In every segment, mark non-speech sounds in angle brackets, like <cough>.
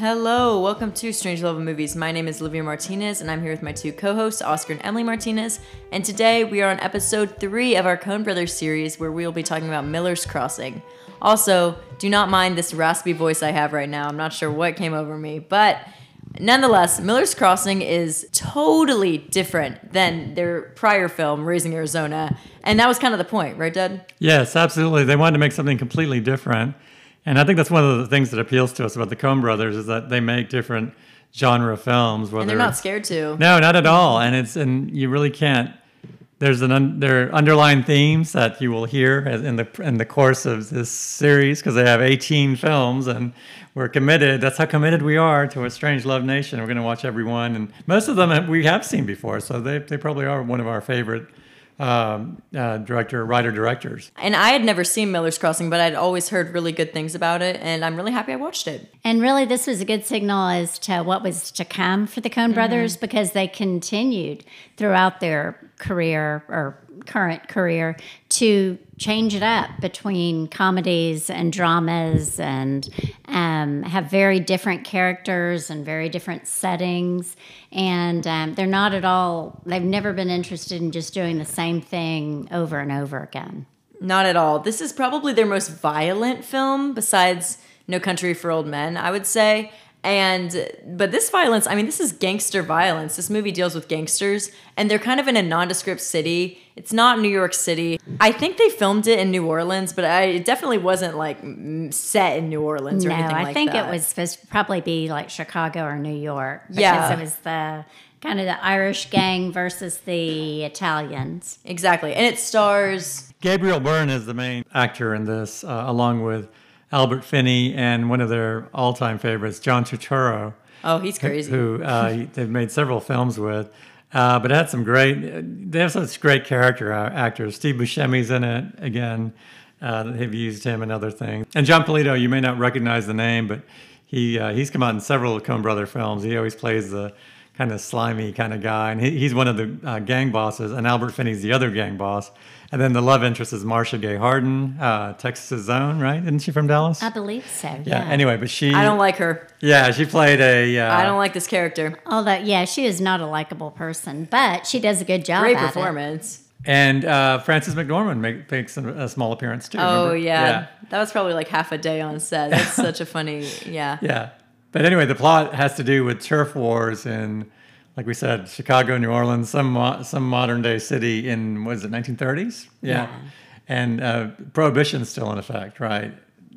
Hello, welcome to Strange Love of Movies. My name is Olivia Martinez, and I'm here with my two co hosts, Oscar and Emily Martinez. And today we are on episode three of our Coen Brothers series, where we will be talking about Miller's Crossing. Also, do not mind this raspy voice I have right now. I'm not sure what came over me, but nonetheless, Miller's Crossing is totally different than their prior film, Raising Arizona. And that was kind of the point, right, Dad? Yes, absolutely. They wanted to make something completely different. And I think that's one of the things that appeals to us about the Coen brothers is that they make different genre films. Whether And they're not scared to. No, not at all. And it's and you really can't. There's an un, there are underlying themes that you will hear in the in the course of this series because they have 18 films and we're committed. That's how committed we are to a Strange Love Nation. We're going to watch every one, and most of them we have seen before, so they they probably are one of our favorite um, uh, director writer directors. And I had never seen Miller's Crossing, but I'd always heard really good things about it, and I'm really happy I watched it. And really, this was a good signal as to what was to come for the Coen brothers because they continued throughout their career or current career to change it up between comedies and dramas and um, have very different characters and very different settings. And um, they're not at all, they've never been interested in just doing the same thing over and over again. Not at all. This is probably their most violent film besides No Country for Old Men, I would say. And but this violence, I mean, this is gangster violence. This movie deals with gangsters and they're kind of in a nondescript city. It's not New York City. I think they filmed it in New Orleans, but I, it definitely wasn't like set in New Orleans or anything like that. No, anything I like think that. it was supposed to probably be like Chicago or New York. Because Yeah. it was the kind of the Irish gang versus the Italians. Exactly. And it stars Gabriel Byrne is the main actor in this, uh, along with Albert Finney and one of their all-time favorites, John Turturro, Oh, he's crazy. who uh, they've made several films with. Uh, but had some great. They have such great character actors. Steve Buscemi's in it again. Uh, they've used him in other things. And Jon Polito, you may not recognize the name, but he uh, he's come out in several Coen Brother films. He always plays the kind of slimy kind of guy, and he, he's one of the uh, gang bosses. And Albert Finney's the other gang boss. And then the love interest is Marcia Gay Harden, uh, Texas' own, right? Isn't she from Dallas? I believe so. Yeah. yeah. Anyway, but she. I don't like her. Yeah, she played a. Uh, I don't like this character. Although, yeah, she is not a likable person, but she does a good job. Great at it. performance. And uh, Frances McDormand make, makes a, a small appearance too. Oh remember? yeah. that was probably like half a day on set. That's such a funny, yeah. <laughs> yeah. But anyway, the plot has to do with turf wars in, like we said, Chicago, New Orleans, some mo- some modern day city in what is it, 1930s? Yeah. And uh, prohibition's still in effect, right?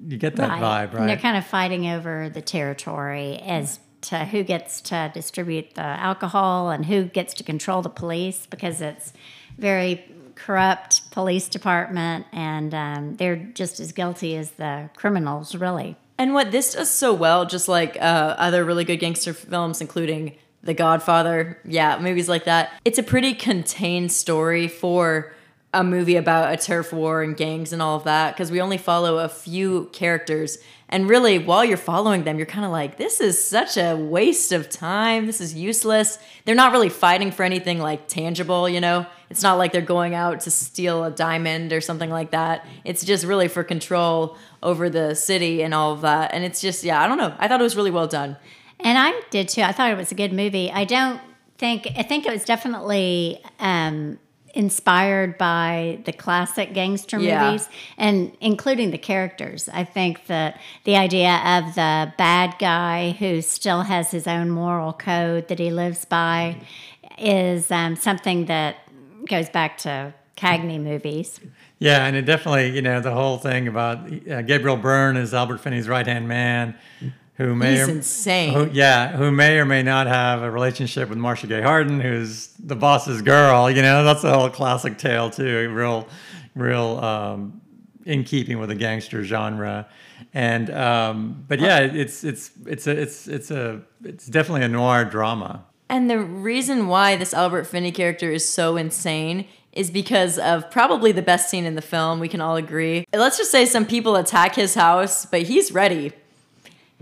You get that vibe, And they're kind of fighting over the territory as to who gets to distribute the alcohol and who gets to control the police because it's very corrupt police department and um, they're just as guilty as the criminals, really. And what this does so well, just like uh, other really good gangster films, including The Godfather, yeah, movies like that, it's a pretty contained story for a movie about a turf war and gangs and all of that, because we only follow a few characters. And really, while you're following them, you're kind of like, this is such a waste of time. This is useless. They're not really fighting for anything like tangible, you know? It's not like they're going out to steal a diamond or something like that. It's just really for control over the city and all of that. And it's just, yeah, I don't know. I thought it was really well done. And I did too. I thought it was a good movie. I don't think, I think it was definitely um, inspired by the classic gangster Yeah. movies and including the characters. I think that the idea of the bad guy who still has his own moral code that he lives by is um, something that goes back to Cagney movies. Yeah, and it definitely, you know, the whole thing about uh, Gabriel Byrne is Albert Finney's right hand man, who may He's or, insane. Who, yeah, who may or may not have a relationship with Marcia Gay Harden, who's the boss's girl. You know, that's a whole classic tale too. Real, real um, in keeping with the gangster genre. And um, but yeah, it's it's it's a it's it's a it's definitely a noir drama. And the reason why this Albert Finney character is so insane is because of probably the best scene in the film. We can all agree. Let's just say some people attack his house, but he's ready.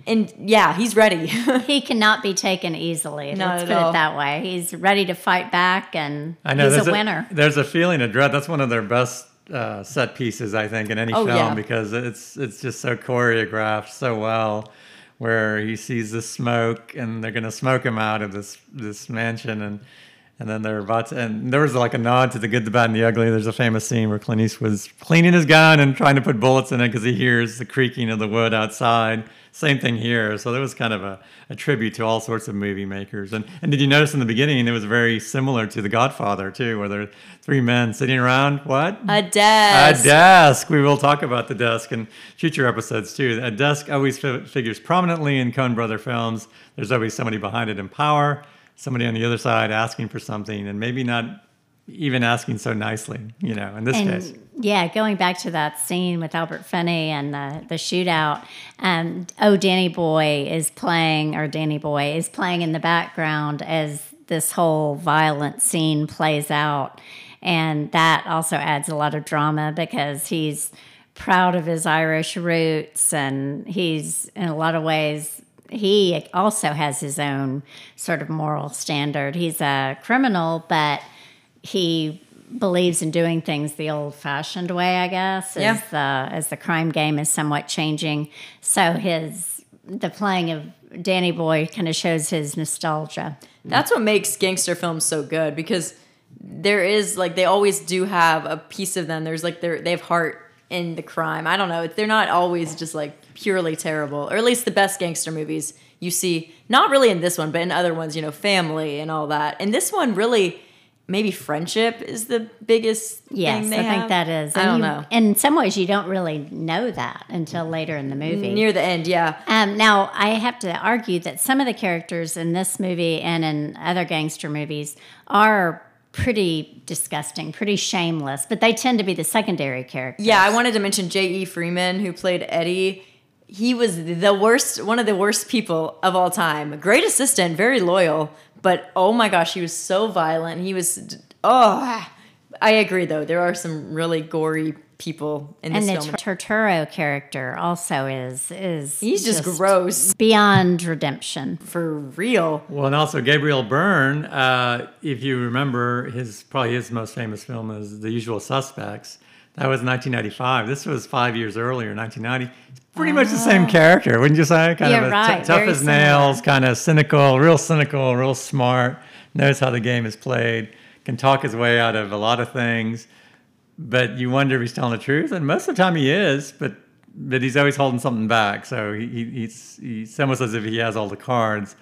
And yeah, he's ready. <laughs> He cannot be taken easily. Not let's at put all. it that way. He's ready to fight back, and I know he's there's a winner. there's a feeling of dread. That's one of their best uh, set pieces, I think, in any Oh, film yeah. because it's it's just so choreographed so well. Where he sees the smoke and they're to smoke him out of this this mansion and and then they're about to, and there was like a nod to the good, the bad, and the ugly. There's a famous scene where Clint Eastwood's cleaning his gun and trying to put bullets in it because he hears the creaking of the wood outside. Same thing here. So there was kind of a, a tribute to all sorts of movie makers. And and did you notice in the beginning it was very similar to The Godfather too, where there are three men sitting around what A desk. a desk. We will talk about the desk in future episodes too. A desk always fi- figures prominently in Coen Brother films. There's always somebody behind it in power, somebody on the other side asking for something, and maybe not even asking so nicely. You know, in this case. Yeah, going back to that scene with Albert Finney and the, the shootout, um, oh, Danny Boy is playing, or Danny Boy is playing in the background as this whole violent scene plays out. And that also adds a lot of drama because he's proud of his Irish roots and he's, in a lot of ways, he also has his own sort of moral standard. He's a criminal, but he believes in doing things the old-fashioned way, I guess. As Yeah. the as the crime game is somewhat changing, so his the playing of Danny Boy kind of shows his nostalgia. That's what makes gangster films so good because there is like they always do have a piece of them. There's like they they have heart in the crime. I don't know. They're not always just like purely terrible, or at least the best gangster movies you see. Not really in this one, but in other ones, you know, family and all that. And this one really. Maybe friendship is the biggest Yes, I think have. that is. I don't you- know. In some ways, you don't really know that until later in the movie. Near the end, yeah. Um, now, I have to argue that some of the characters in this movie and in other gangster movies are pretty disgusting, pretty shameless, but they tend to be the secondary characters. Yeah, I wanted to mention J.E. Freeman, who played Eddie. He was the worst, one of the worst people of all time. Great assistant, very loyal, but oh my gosh, he was so violent. He was, oh, I agree though. There are some really gory people in this film. and this the film. Turturro character also is is He's just, gross beyond redemption. for real. Well, and also Gabriel Byrne, uh, if you remember, his probably his most famous film is The Usual Suspects. That was 1995. This was five years earlier, 1990. It's pretty much the same ah. character, wouldn't you say? Kind You're of right, t- tough very as nails, kind of cynical, real cynical, real smart. Knows how the game is played. Can talk his way out of a lot of things, but you wonder if he's telling the truth. And most of the time, he is. But but he's always holding something back. So he, he he's he's almost as if he has all the cards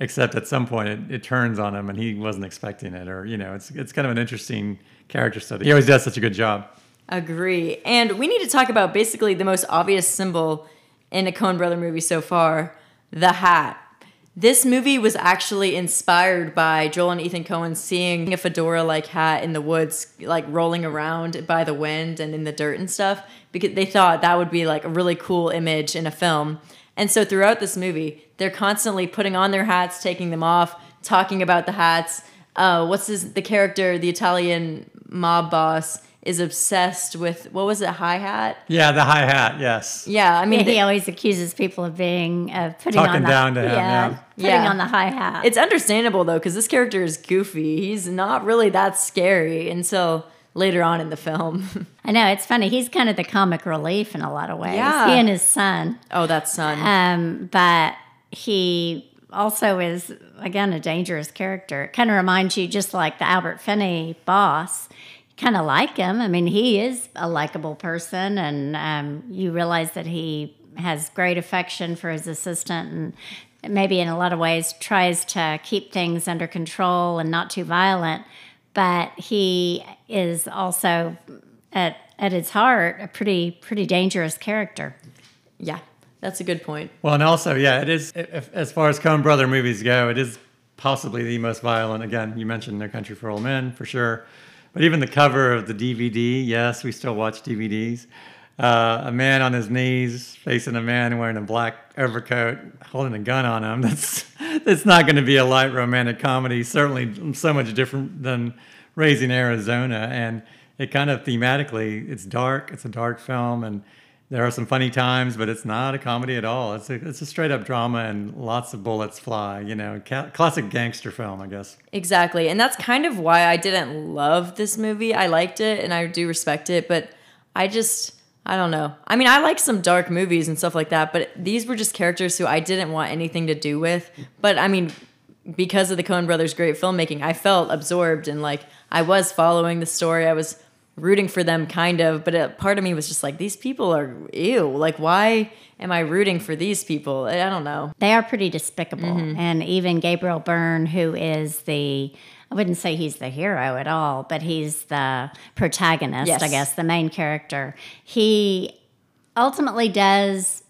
except at some point it, it turns on him and he wasn't expecting it or you know it's it's kind of an interesting character study he always does such a good job Agree. And we need to talk about basically the most obvious symbol in a Coen Brother movie so far the hat. This movie was actually inspired by Joel and Ethan Coen seeing a fedora like hat in the woods, like rolling around by the wind and in the dirt and stuff, because they thought that would be like a really cool image in a film. And so throughout this movie, they're constantly putting on their hats, taking them off, talking about the hats. Uh, what's his, the character, the Italian mob boss, is obsessed with what was it, hi hat? yeah the hi-hat yes Yeah, I mean, Yeah, he the- always accuses people of being uh, putting Talking on the, down to him, yeah. putting Yeah. on the high hat. it's understandable though because this character is goofy. He's not really that scary until later on in the film. <laughs> I know it's funny. He's kind of the comic relief in a lot of ways. Yeah. He and his son. oh, that son. Um, but he also is again a dangerous character. It kind of reminds you just like the Albert Finney boss. Kind of like him. I mean, he is a likable person, and um, you realize that he has great affection for his assistant, and maybe in a lot of ways tries to keep things under control and not too violent. But he is also at at its heart a pretty pretty dangerous character. yeah, that's a good point. well and also yeah it is if, as far as Coen brother movies go it is possibly the most violent again you mentioned no country for old men for sure but even the cover of the dvd yes we still watch dvds uh, a man on his knees facing a man wearing a black overcoat holding a gun on him. <laughs> That's it's not going to be a light romantic comedy certainly so much different than raising arizona. And it kind of thematically it's dark it's a dark film and there are some funny times but it's not a comedy at all it's a, it's a straight up drama and lots of bullets fly you know ca- classic gangster film i guess Exactly. And that's kind of why I didn't love this movie. I liked it and I do respect it, but I just I don't know. I mean, I like some dark movies and stuff like that, but these were just characters who I didn't want anything to do with. But I mean, because of the Coen brothers' great filmmaking, I felt absorbed and like I was following the story. I was rooting for them, kind of. But a part of me was just like, these people are ew. Like, why am I rooting for these people? I don't know. They are pretty despicable. Mm-hmm. And even Gabriel Byrne, who is the, I wouldn't say he's the hero at all, but he's the protagonist, Yes. I guess, the main character. He ultimately does,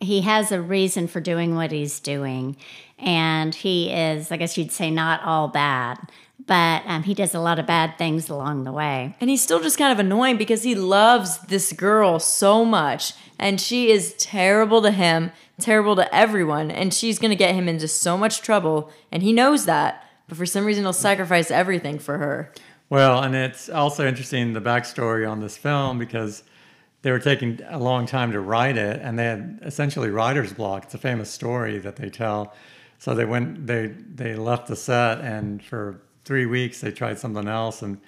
he has a reason for doing what he's doing. And he is, I guess you'd say, not all bad, but um, he does a lot of bad things along the way. And he's still just kind of annoying because he loves this girl so much. And she is terrible to him, terrible to everyone. And she's going to get him into so much trouble. And he knows that. But for some reason, he'll sacrifice everything for her. Well, and it's also interesting the backstory on this film because they were taking a long time to write it, and they had essentially writer's block. It's a famous story that they tell. So they went, they they left the set, and for three weeks they tried something else, and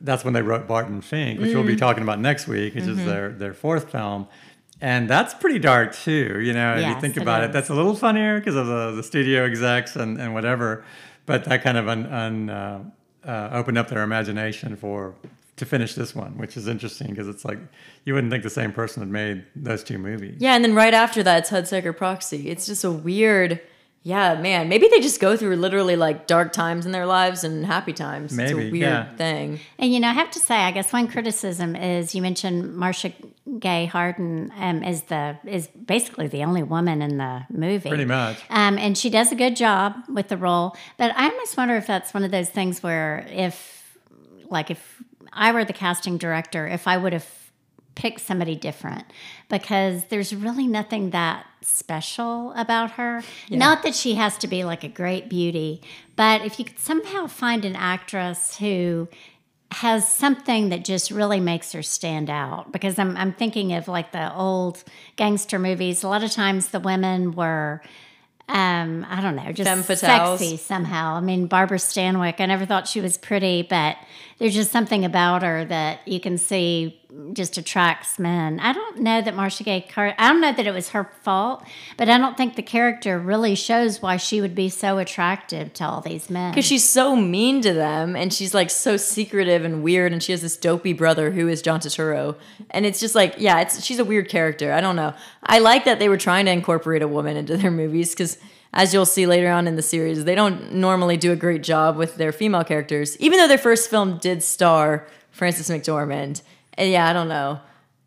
that's when they wrote Barton Fink, which we'll be talking about next week, which is their their fourth film. And that's pretty dark too, you know. if you Yes, think it about it, that's a little funnier because of the, the studio execs and, and whatever, but that kind of un, un, uh, uh, opened up their imagination for to finish this one, which is interesting because it's like you wouldn't think the same person had made those two movies. Yeah, and then right after that, it's Hudsucker Proxy. It's just a weird, yeah, man. Maybe they just go through literally like dark times in their lives and happy times. it's Maybe, a weird yeah. thing. And you know, I have to say, I guess one criticism is you mentioned Marcia Gay Harden um, is the is basically the only woman in the movie, Pretty much. um, and she does a good job with the role. But I almost wonder if that's one of those things where if, like, if I were the casting director, if I would have picked somebody different, because there's really nothing that special about her. Not that she has to be like a great beauty, but if you could somehow find an actress who has something that just really makes her stand out because I'm I'm thinking of like the old gangster movies. A lot of times the women were um, I don't know, just sexy somehow. I mean, Barbara Stanwyck, I never thought she was pretty, but there's just something about her that you can see just attracts men. I don't know that Marcia Gay Car- I don't know that it was her fault, but I don't think the character really shows why she would be so attractive to all these men. Because she's so mean to them and she's like so secretive and weird and she has this dopey brother who is John Turturro. And it's just like, yeah, it's she's a weird character. I don't know. I like that they were trying to incorporate a woman into their movies because as you'll see later on in the series, they don't normally do a great job with their female characters, even though their first film did star Frances McDormand. And yeah, I don't know.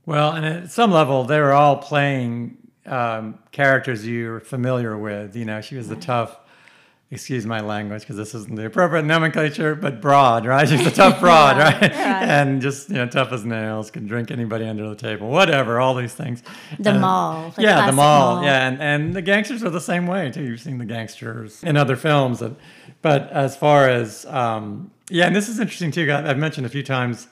Well, and at some level, they were all playing um, characters you're familiar with. You know, she was the tough, excuse my language because this isn't the appropriate nomenclature, but broad, right? She's a tough <laughs> broad, right? Yeah. And just, you know, tough as nails, can drink anybody under the table, whatever, all these things. The And- moll, yeah, the moll. moll. Yeah, and, and the gangsters are the same way, too. You've seen the gangsters in other films. But as far as, um, yeah, and this is interesting, too. I've mentioned a few times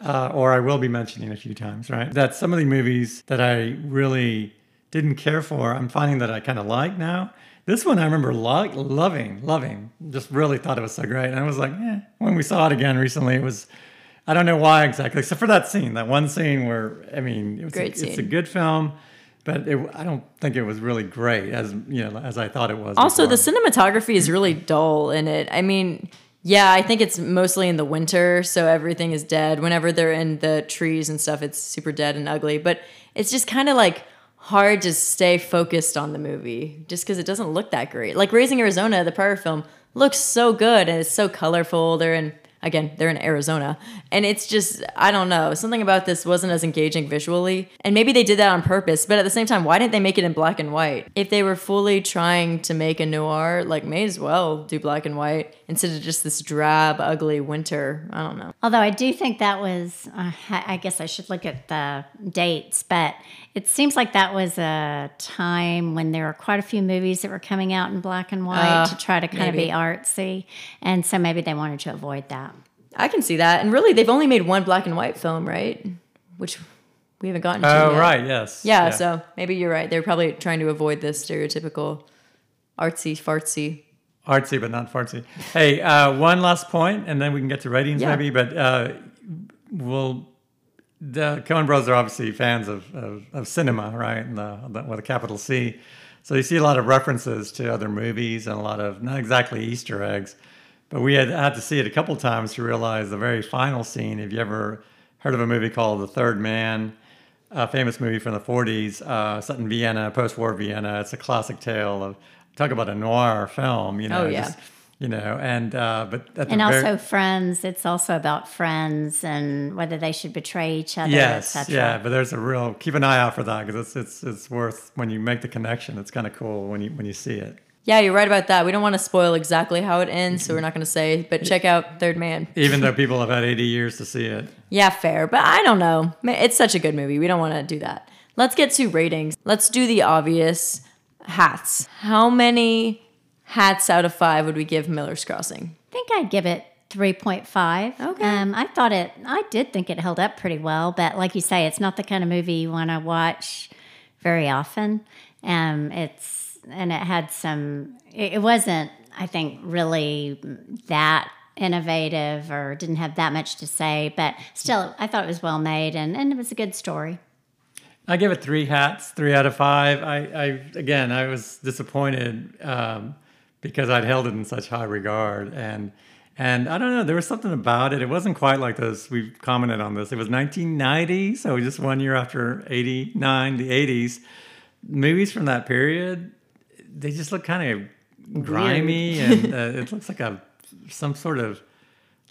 uh, or I will be mentioning a few times, right? That some of the movies that I really didn't care for, I'm finding that I kind of like now. This one I remember lo- loving, loving, just really thought it was so great. And I was like, eh. When we saw it again recently, it was, I don't know why exactly, except for that scene, that one scene where, I mean, it was Great a, it's a good film, but it, I don't think it was really great as, you know, as I thought it was. Also, the cinematography is really dull in it. I mean, yeah, I think it's mostly in the winter, so everything is dead. Whenever they're in the trees and stuff, it's super dead and ugly. But it's just kind of like hard to stay focused on the movie just because it doesn't look that great. Like Raising Arizona, the prior film, looks so good and it's so colorful. They're in again, they're in Arizona. And it's just, I don't know, something about this wasn't as engaging visually. And maybe they did that on purpose, but at the same time, why didn't they make it in black and white? If they were fully trying to make a noir, like, may as well do black and white instead of just this drab, ugly winter. I don't know. Although I do think that was, uh, I guess I should look at the dates, but it seems like that was a time when there were quite a few movies that were coming out in black and white Uh, to try to kind of be artsy. And so maybe they wanted to avoid that. I can see that. And really, they've only made one black and white film, right? Which we haven't gotten to. Oh, yet. right, yes. Yeah, so maybe you're right. They're probably trying to avoid this stereotypical artsy fartsy. Artsy, but not fartsy. Hey, uh, one last point, and then we can get to ratings Yeah. maybe. But uh, we'll the Coen Brothers are obviously fans of, of, of cinema, right? And the, the, with a capital C. So you see a lot of references to other movies and a lot of not exactly Easter eggs, but we had had to see it a couple times to realize the very final scene. If you ever heard of a movie called The Third Man, a famous movie from the 40s, uh, set in Vienna, post-war Vienna. It's a classic tale of talk about a noir film. You know, Oh, yeah. just, you know, and uh, but at And also very, friends. It's also about friends and whether they should betray each other, yes, yeah. But there's a real keep an eye out for that because it's it's it's worth when you make the connection. It's kind of cool when you when you see it. Yeah, you're right about that. We don't want to spoil exactly how it ends, so we're not going to say. But check out Third Man. Even though people have had 80 years to see it. Yeah, fair. But I don't know. It's such a good movie. We don't want to do that. Let's get to ratings. Let's do the obvious hats. How many hats out of five would we give Miller's Crossing? I think I'd give it 3.5. Okay. Um, I thought it, I did think it held up pretty well, but like you say, it's not the kind of movie you want to watch very often. Um, it's, and it had some, it, wasn't, I think, really that innovative or didn't have that much to say, but still, I thought it was well made and, and it was a good story. I give it three hats, three out of five. I, I again, I was disappointed um, because I'd held it in such high regard, and and I don't know, there was something about it. It wasn't quite like this. We commented on this. It was 1990, so just one year after 89, the 80s. Movies from that period, they just look kind of grimy, <laughs> and uh, it looks like a some sort of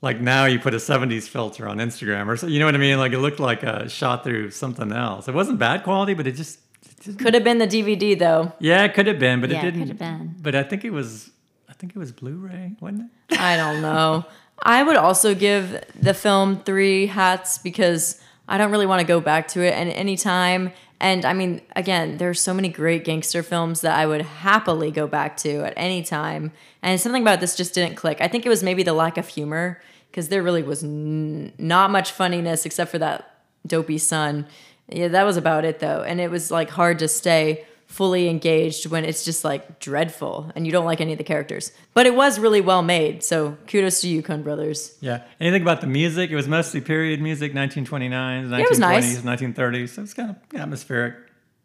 like now you put a 70s filter on Instagram or so, you know what I mean? Like it looked like a shot through something else. It wasn't bad quality, but it just, it Could have been the DVD though. yeah, it could have been, but Yeah, it didn't. could have been. But I think it was, I think it was Blu-ray, wasn't it? I don't know. I would also give the film three hats because I don't really want to go back to it at any time. And I mean, again, there's so many great gangster films that I would happily go back to at any time. And something about this just didn't click. I think it was maybe the lack of humor because there really was n- not much funniness except for that dopey son. Yeah, that was about it though. And it was like hard to stay fully engaged when it's just like dreadful and you don't like any of the characters. But it was really well made. So kudos to you, Coen Brothers. Yeah. Anything about the music? It was mostly period music, 1929s, 1920s, it was nice. 1930s. So it's kind of atmospheric.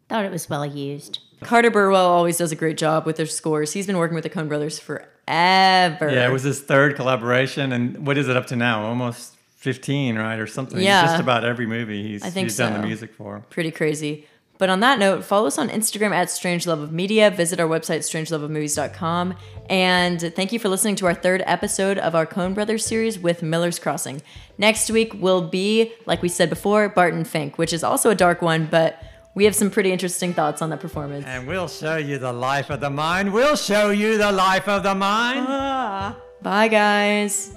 Thought it was well used. Carter Burwell always does a great job with their scores. He's been working with the Coen Brothers forever. Yeah, it was his third collaboration, and what is it up to now? Almost 15, right, or something. Yeah. Just about every movie he's, I think he's done the music for. pretty crazy. But on that note, follow us on Instagram at Strange Love of Media. Visit our website, strangeloveofmovies.com. And thank you for listening to our third episode of our Coen Brothers series with Miller's Crossing. Next week will be, like we said before, Barton Fink, which is also a dark one, but we have some pretty interesting thoughts on that performance. And we'll show you the life of the mind. We'll show you the life of the mind. Ah. Bye, guys.